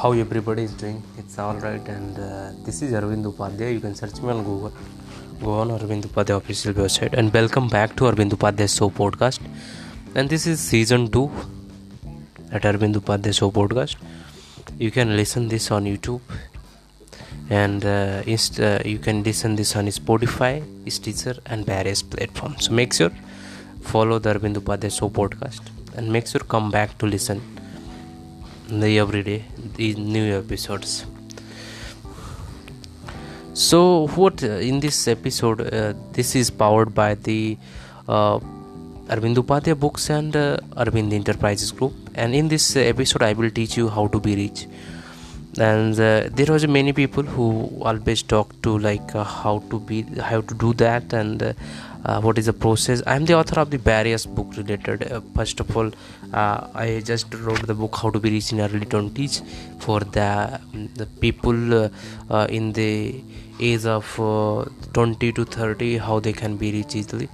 how everybody is doing. It's all right, and uh, this is Arvind Upadhyay. You can search me on Google. Go on Arvind Upadhyay official website, and welcome back to Arvind Upadhyay Show podcast. And this is season two at Arvind Upadhyay Show podcast. You can listen this on YouTube, and uh, inst- uh, you can listen this on Spotify, Stitcher, and various platforms. So make sure follow the Arvind Upadhyay Show podcast, and make sure come back to listen the everyday the new episodes. So what uh, in this episode uh, this is powered by the uh, Arvind Upadhyay books and uh, Arvind Enterprises group. And in this episode I will teach you how to be rich. And uh, there was many people who always talk to like uh, how to be how to do that. And uh, what is the process? I am the author of the various book related uh, first of all uh, i just wrote the book how to be rich in early 20s for the, the people uh, uh, in the age of uh, 20 to 30 how they can be rich easily.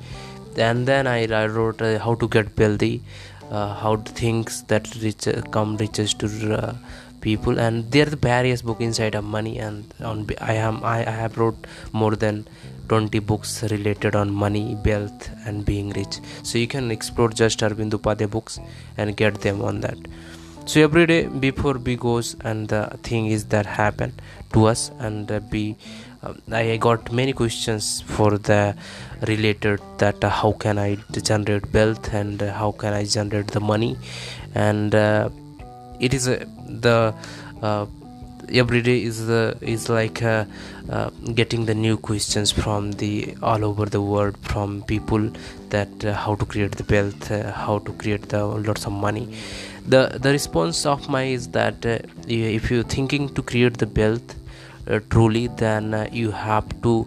And then i, I wrote how to get wealthy how things that rich come riches to people. And there are the various book inside of money and on i am I, I have wrote more than 20 books related on money wealth and being rich. So you can explore just arvind upadhyay books and get them on that. So every day before we goes and the thing is that happen to us and uh, be uh, i got many questions for the related that uh, how can i generate wealth and uh, how can i generate the money? And uh, it is uh, the every day is the is like uh, uh, getting the new questions from the all over the world from people that uh, how to create the wealth uh, how to create the lots of money. The the response of my is that uh, if you're thinking to create the wealth uh, truly then you have to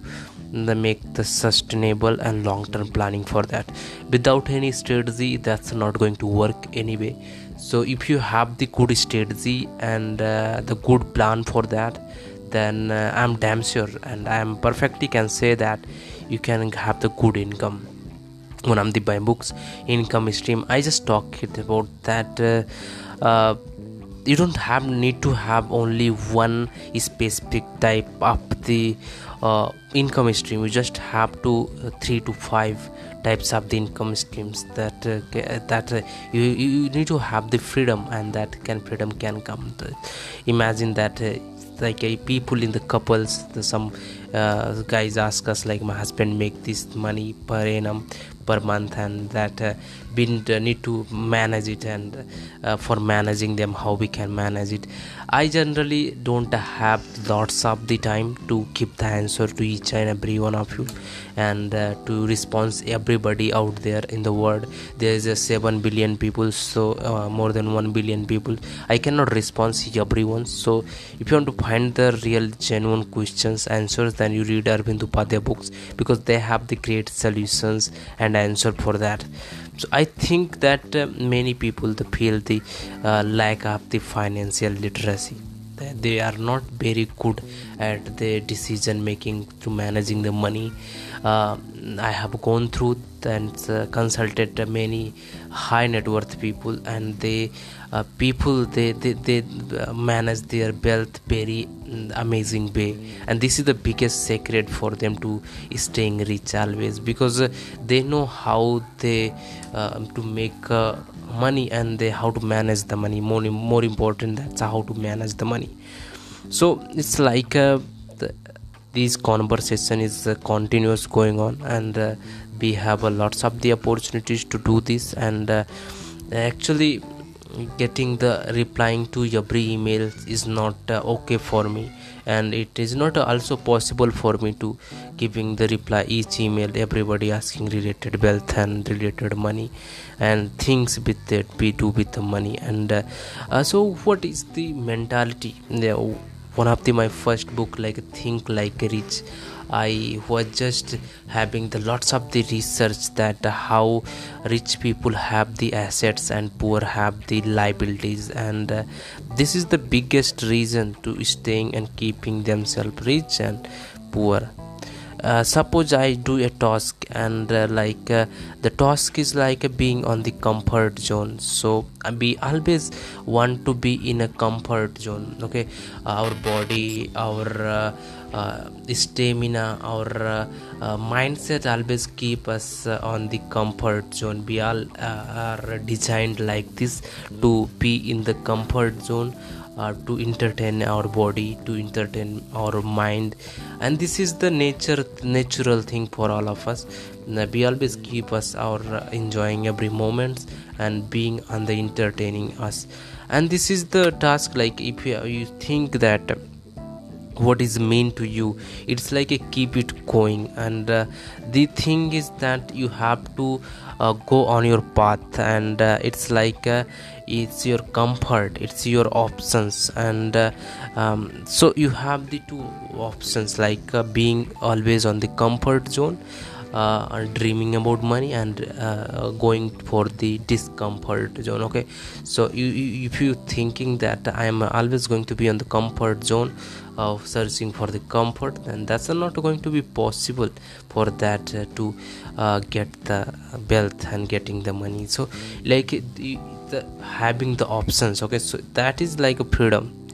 make the sustainable and long term planning for that. Without any strategy that's not going to work anyway so if you have the good strategy and uh, the good plan for that then uh, i'm damn sure and i am perfectly can say that you can have the good income. When i'm the buying books income stream. I just talk about that uh, uh, you don't have need to have only one specific type of the uh, income stream. You just have to uh, three to five types of the income streams that uh, that uh, you, you need to have the freedom and that can freedom can come. To imagine that uh, like uh, people in the couples the, some uh, guys ask us like my husband make this money per annum per month and that uh, we need to manage it and uh, for managing them how we can manage it. I generally don't have lots of the time to keep the answer to each and every one of you and uh, to respond everybody out there in the world. There is a 7 billion people so uh, more than 1 billion people. I cannot respond to everyone. So if you want to find the real genuine questions answers then you read arvind upadhyay books because they have the great solutions and answer for that so i think that uh, many people feel the uh, lack of the financial literacy. They are not very good at the decision making to managing the money. Uh, i have gone through and uh, consulted many high net worth people and they uh, people they they, they uh, manage their wealth very amazing way. And this is the biggest secret for them to staying rich always because uh, they know how they uh, to make money and they how to manage the money. More more important that's how to manage the money. So it's like uh, the, this conversation is uh, continuous going on and uh, we have uh, lots of the opportunities to do this and uh, actually getting the replying to every email is not uh, okay for me. And it is not also possible for me to giving the reply each email everybody asking related wealth and related money and things with that we do with the money. And uh, uh, so what is the mentality? One of the my first book like think like rich I was just having the lots of the research that how rich people have the assets and poor have the liabilities. And uh, this is the biggest reason to staying and keeping themselves rich and poor. Uh, suppose i do a task and uh, like uh, the task is like being on the comfort zone. So uh, we always want to be in a comfort zone okay? Our body our uh, Uh, stamina our uh, uh, mindset always keep us on the comfort zone. We all are designed like this to be in the comfort zone uh, to entertain our body to entertain our mind. And this is the nature natural thing for all of us. We always keep us our uh, enjoying every moment and being on the entertaining us. And this is the task like if you, you think that what is mean to you. It's like a keep it going. And uh, the thing is that you have to uh, go on your path. And uh, it's like uh, it's your comfort. It's your options. And uh, um, so you have the two options like uh, being always on the comfort zone uh, dreaming about money and uh, going for the discomfort zone okay? So you, you, if you thinking that i am always going to be on the comfort zone of searching for the comfort then that's not going to be possible for that uh, to uh, get the wealth and getting the money. So like the, the having the options okay? So that is like a freedom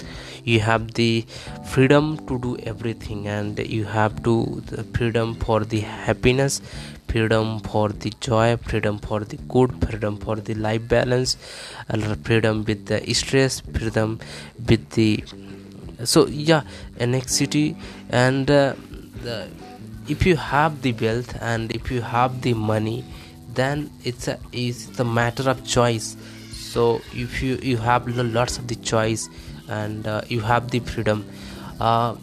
you have the freedom to do everything and you have to the freedom for the happiness freedom for the joy freedom for the good freedom for the life balance freedom with the stress freedom with the so yeah anxiety and uh, the, if you have the wealth and if you have the money then it's a it's matter of choice. So if you you have lots of the choice and uh, you have the freedom uh,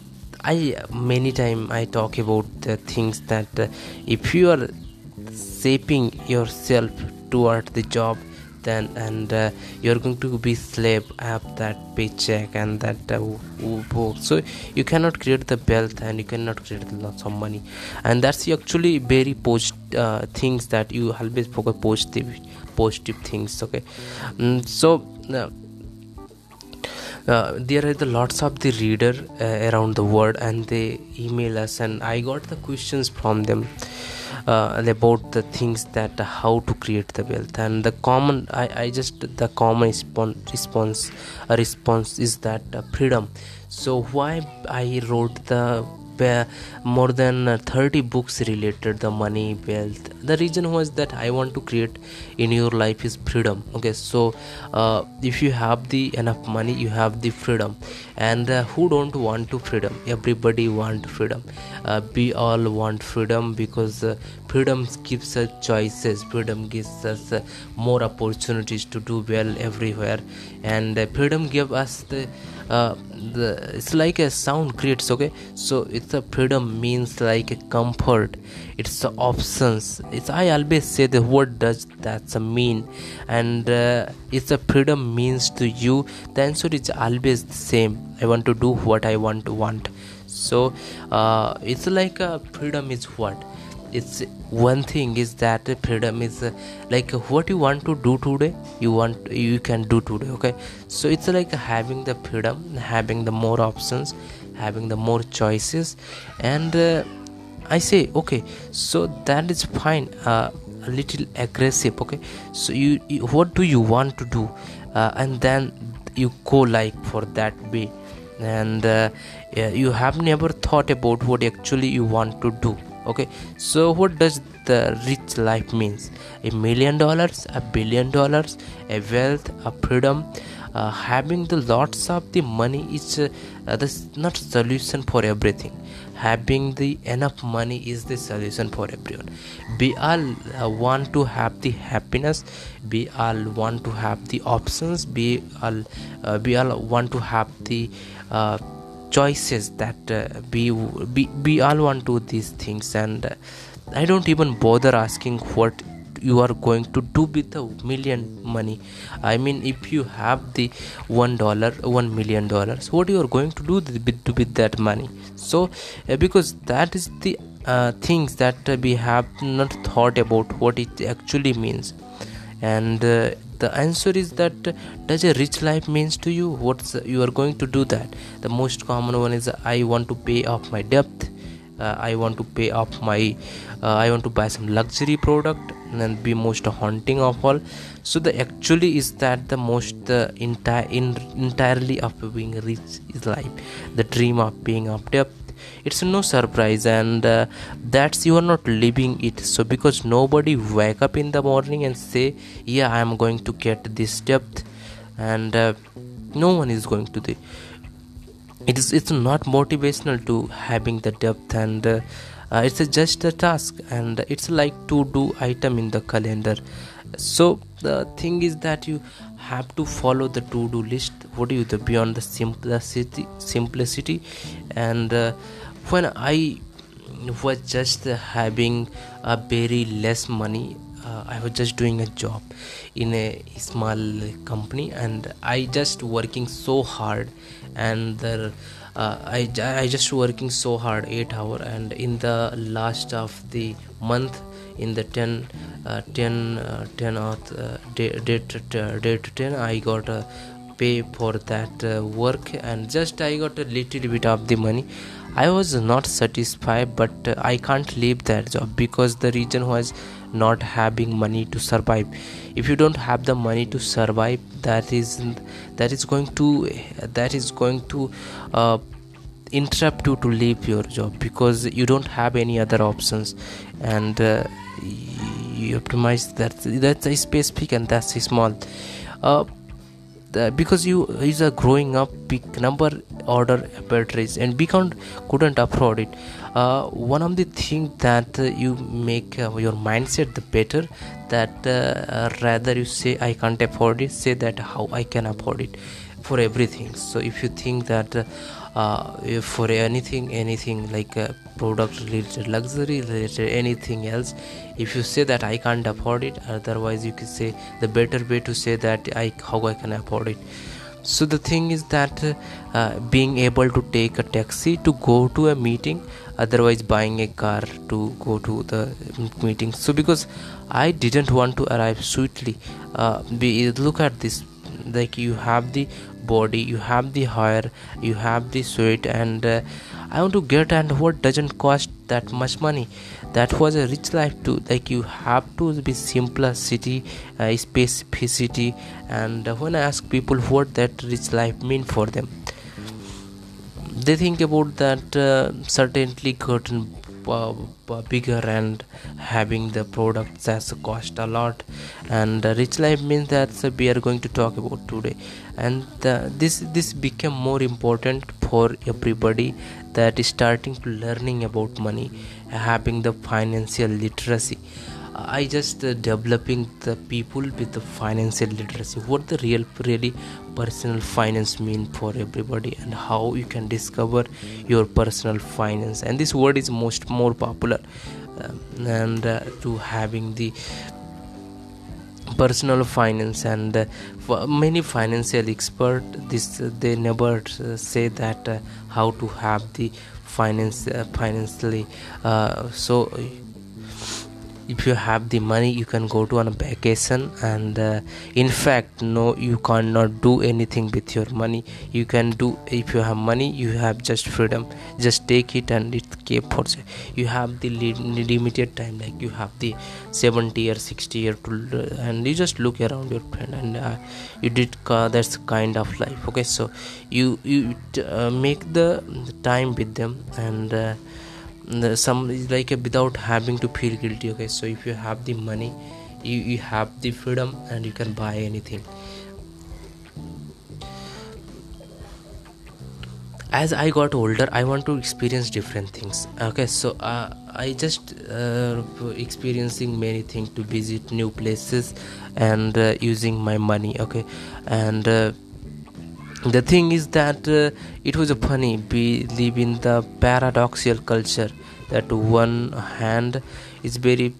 i many time i talk about the things that uh, if you are shaping yourself toward the job then and uh, you're going to be slave of that paycheck and that uh, work so you cannot create the wealth and you cannot create lots of money and that's actually very post uh, things that you always focus positive positive things okay mm, so uh, uh, there are the lots of the reader uh, around the world and they email us and i got the questions from them uh, about the things that uh, how to create the wealth. And the common i, I just the common response response response is that uh, freedom. So why i wrote the more than uh, 30 books related the money wealth. The reason was that i want to create in your life is freedom okay? So uh, if you have the enough money you have the freedom. And uh, who don't want to freedom? Everybody want freedom. Uh, we all want freedom because uh, freedom gives us choices. Freedom gives us uh, more opportunities to do well everywhere. And freedom give us the uh, the, it's like a sound creates okay? So it's a freedom means like a comfort. It's the options. It's i always say the word does that's a mean. And uh, it's a freedom means to you. The answer is always the same. I want to do what i want to want. So uh, it's like a freedom is what it's one thing is that freedom is uh, like what you want to do today you want you can do today okay? So it's like having the freedom having the more options having the more choices and uh, i say okay so that is fine uh, a little aggressive okay? So you, you, what do you want to do? Uh, and then you go like for that way and uh, you have never thought about what actually you want to do okay so what does the rich life means? A million dollars a billion dollars a wealth a freedom. Uh, having the lots of the money is uh, the not solution for everything. Having the enough money is the solution for everyone. We all uh, want to have the happiness. We all want to have the options. We all uh, we all want to have the uh, choices that uh, we, we we all want to do these things. And uh, i don't even bother asking what you are going to do with the million money. I mean if you have the one dollar one million dollars what you are going to do with, with that money? So uh, because that is the uh, things that we have not thought about what it actually means. And uh, the answer is that does a rich life means to you? What's you are going to do that? The most common one is i want to pay off my debt. Uh, i want to pay off my uh, i want to buy some luxury product and be most haunting of all. So the actually is that the most entire in, entirely of being rich is life. The dream of being of depth it's no surprise and uh, that's you are not living it. So because nobody wake up in the morning and say yeah i am going to get this depth and uh, no one is going to the it is it's not motivational to having the depth and uh, it's just a task and it's like to do item in the calendar. So the thing is that you have to follow the to-do list. What do you the beyond the simplicity simplicity and uh, when i was just having a very less money uh, i was just doing a job in a small company and i just working so hard and uh, I, I just working so hard 8 hour and in the last of the month in the 10 uh, 10 uh, 10 uh, date, date, uh, date 10 i got a pay for that uh, work and just i got a little bit of the money i was not satisfied but uh, i can't leave that job because the reason was not having money to survive. If you don't have the money to survive that is that is going to that is going to uh, interrupt you to leave your job because you don't have any other options. And uh, you optimize that that's specific and that's small. Uh, because you is a growing up big number order batteries and can't couldn't afford it. Uh, one of the things that uh, you make uh, your mindset the better that uh, rather you say i can't afford it say that how i can afford it? for everything. So if you think that uh, for anything anything like a product related luxury related anything else if you say that i can't afford it otherwise you can say the better way to say that i how i can afford it. So the thing is that uh, being able to take a taxi to go to a meeting otherwise buying a car to go to the meeting. So because i didn't want to arrive sweetly uh, be, look at this like you have the body you have the hair you have the sweat and uh, i want to get and what doesn't cost that much money? That was a rich life too. Like you have to be simplicity uh, specificity and when i ask people what that rich life mean for them they think about that uh, certainly curtain bigger and having the products as cost a lot. And uh, rich life means that uh, we are going to talk about today. And uh, this this became more important for everybody that is starting to learning about money having the financial literacy i just uh, developing the people with the financial literacy. What the real really personal finance mean for everybody and how you can discover your personal finance. And this word is most more popular um, and uh, to having the personal finance. And uh, many financial expert this uh, they never uh, say that uh, how to have the finance uh, financially so if you have the money you can go to on a vacation and uh, in fact no you cannot do anything with your money. You can do if you have money you have just freedom. Just take it and it keep for you. Have the limited time like you have the 70 or 60 year to and you just look around your friend and uh, you did uh, that's kind of life okay? So you you uh, make the, time with them and uh, some is like without having to feel guilty okay? So if you have the money you, you have the freedom and you can buy anything. As i got older i want to experience different things okay? So uh, i just uh, experiencing many things to visit new places and uh, using my money okay? And uh, the thing is that uh, it was funny we live in the paradoxical culture that one hand is very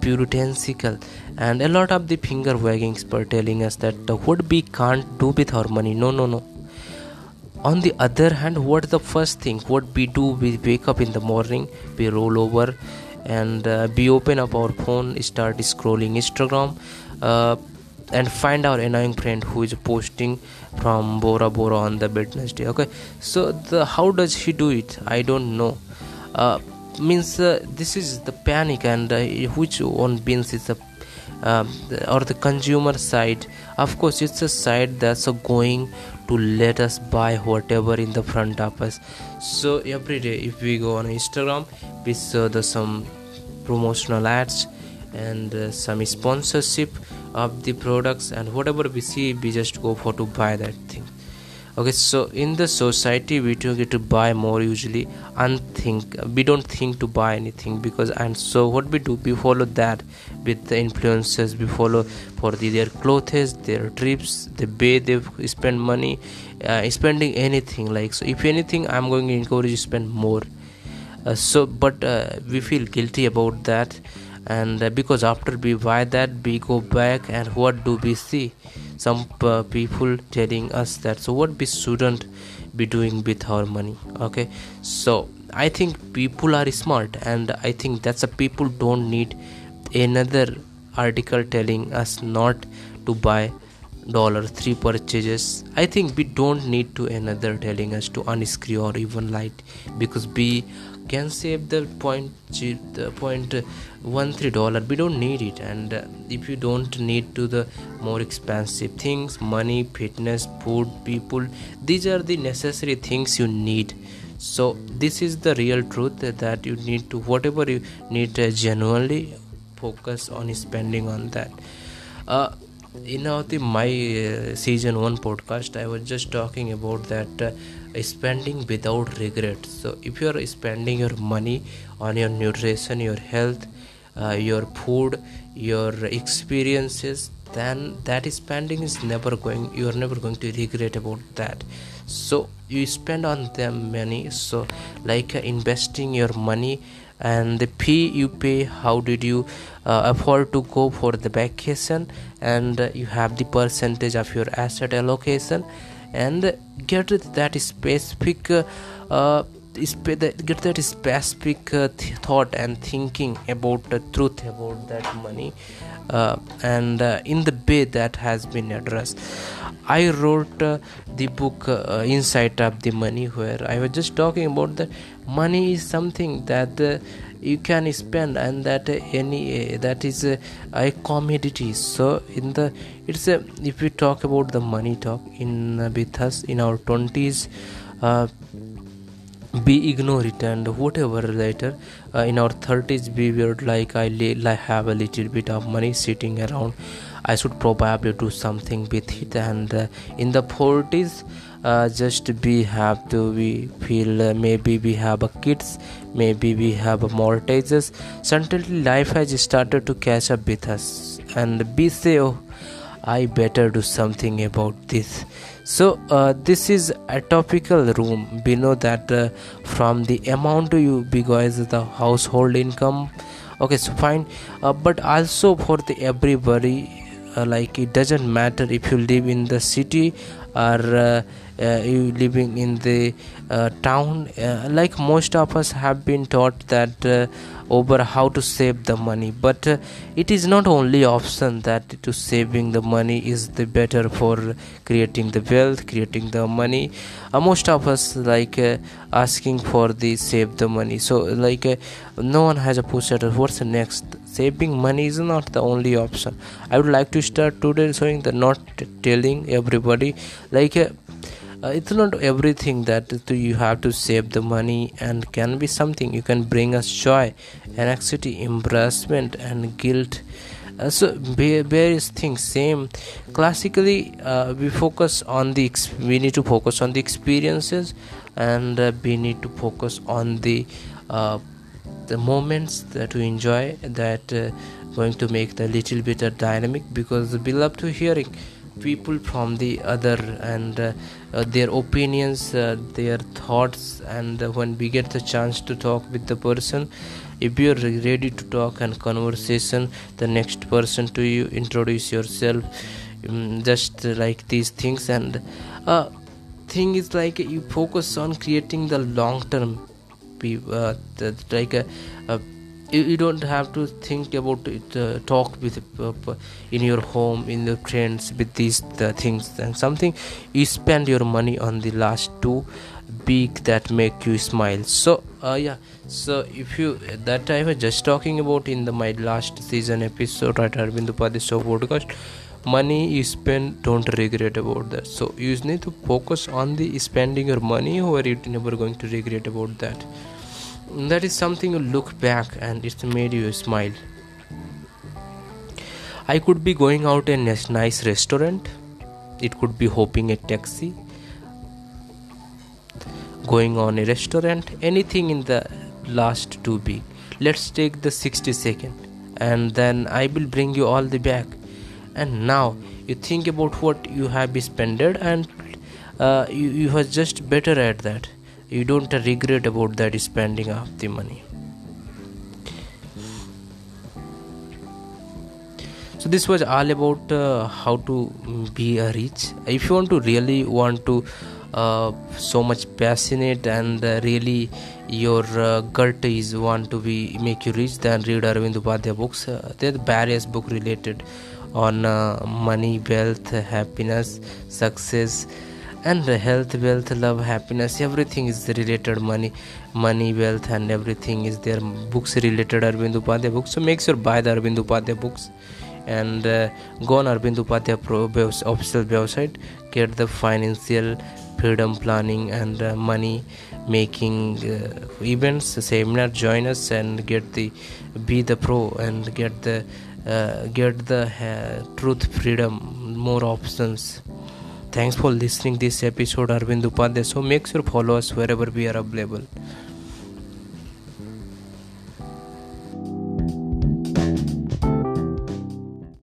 puritanical and a lot of the finger wagging are telling us that what we can't do with our money. No no no. On the other hand what the first thing what we do we wake up in the morning we roll over and uh, we open up our phone start scrolling instagram uh, and find our annoying friend who is posting from Bora Bora on the Wednesday. Okay, so the how does he do it? I don't know. Uh, means uh, this is the panic and uh, which one means is the um, or the consumer side of course it's a side that's uh, going to let us buy whatever in the front of us so every day if we go on instagram we saw the some promotional ads and uh, some sponsorship of the products and whatever we see we just go for to buy that thing. Okay so in the society we don't get to buy more usually and think we don't think to buy anything because and so what we do we follow that with the influencers we follow for the, their clothes their trips the way they spend money uh, spending anything. Like so if anything i'm going to encourage you spend more. Uh, so but uh, we feel guilty about that and uh, because after we buy that we go back and what do we see? Some uh, people telling us that so what we shouldn't be doing with our money okay? So i think people are smart and i think that's a people don't need another article telling us not to buy dollar three purchases. I think we don't need to another telling us to unscrew or even light because we can save the point the point one three dollar. We don't need it. And if you don't need to the more expensive things money fitness food people these are the necessary things you need. So this is the real truth that you need to whatever you need uh, genuinely focus on spending on that. Uh, in our the my uh, season 1 podcast i was just talking about that uh, spending without regret. So if you are spending your money on your nutrition your health uh, your food your experiences then that spending is never going you are never going to regret about that. So you spend on them money so like uh, investing your money and the fee you pay how did you uh, afford to go for the vacation and uh, you have the percentage of your asset allocation and get that specific uh, get that specific uh, th- thought and thinking about the truth about that money uh, and uh, in the way that has been addressed. I wrote uh, the book uh, insight of the money where i was just talking about that money is something that uh, you can spend and that any that is uh, a commodity. So in the it's a if we talk about the money talk in uh, with us in our 20s we ignore it and whatever later uh, in our 30s we were like I, I have a little bit of money sitting around. I should probably do something with it. And uh, in the 40s uh, just we have to we feel uh, maybe we have a kids maybe we have a mortgages. Suddenly life has started to catch up with us. And we say oh i better do something about this so uh, this is a topical room. We know that uh, from the amount you because the household income. Okay so fine. Uh, but also for the everybody uh, like it doesn't matter if you live in the city or uh, you living in the town like most of us have been taught that over how to save the money. But uh, it is not only option that to saving the money is the better for creating the wealth creating the money. Uh, most of us like uh, asking for the save the money. So like uh, no one has a push at what's the next? Saving money is not the only option. I would like to start today showing the not telling everybody like uh, it's not everything that you have to save the money and can be something. You can bring us joy anxiety embarrassment and guilt. Uh, so various things same. Classically uh, we focus on the we need to focus on the experiences and uh, we need to focus on the uh, the moments that we enjoy that uh, going to make the little bit dynamic because we love to hearing people from the other and uh, uh, their opinions uh, their thoughts and uh, when we get the chance to talk with the person if you're ready to talk and conversation the next person to you introduce yourself um, just like these things. And uh, thing is like you focus on creating the long term uh, like a, a you, you don't have to think about it uh, talk with uh, in your home in your friends with these the things and something. You spend your money on the last two big that make you smile. So uh, yeah. So if you that i was just talking about in the my last season episode at arvind upadhyay show podcast money you spend don't regret about that. So you need to focus on the spending your money or you're never going to regret about that that is something you look back and it's made you smile. I could be going out in a nice restaurant. It could be hopping a taxi. Going on a restaurant. Anything in the last to be. Let's take the 60 second. And then i will bring you all the back and now you think about what you have spent and uh, you, you are just better at that you don't regret about that spending of the money. So this was all about uh, how to be a rich. If you want to really want to uh, so much passionate and uh, really your uh, gut is want to be make you rich then read Arvind Upadhyay books. Uh, there are various book related on uh, money wealth happiness success and health wealth love happiness everything is related. Money money wealth and everything is there. Books related Arvind Upadhyay books. So make sure buy the Arvind Upadhyay books. And uh, go on Arvind Upadhyay Pro official website. Get the financial freedom planning and uh, money making uh, events seminar join us and get the be the pro and get the uh, get the uh, truth freedom more options thanks for listening this episode arvind upadhyay. So make sure follow us wherever we are available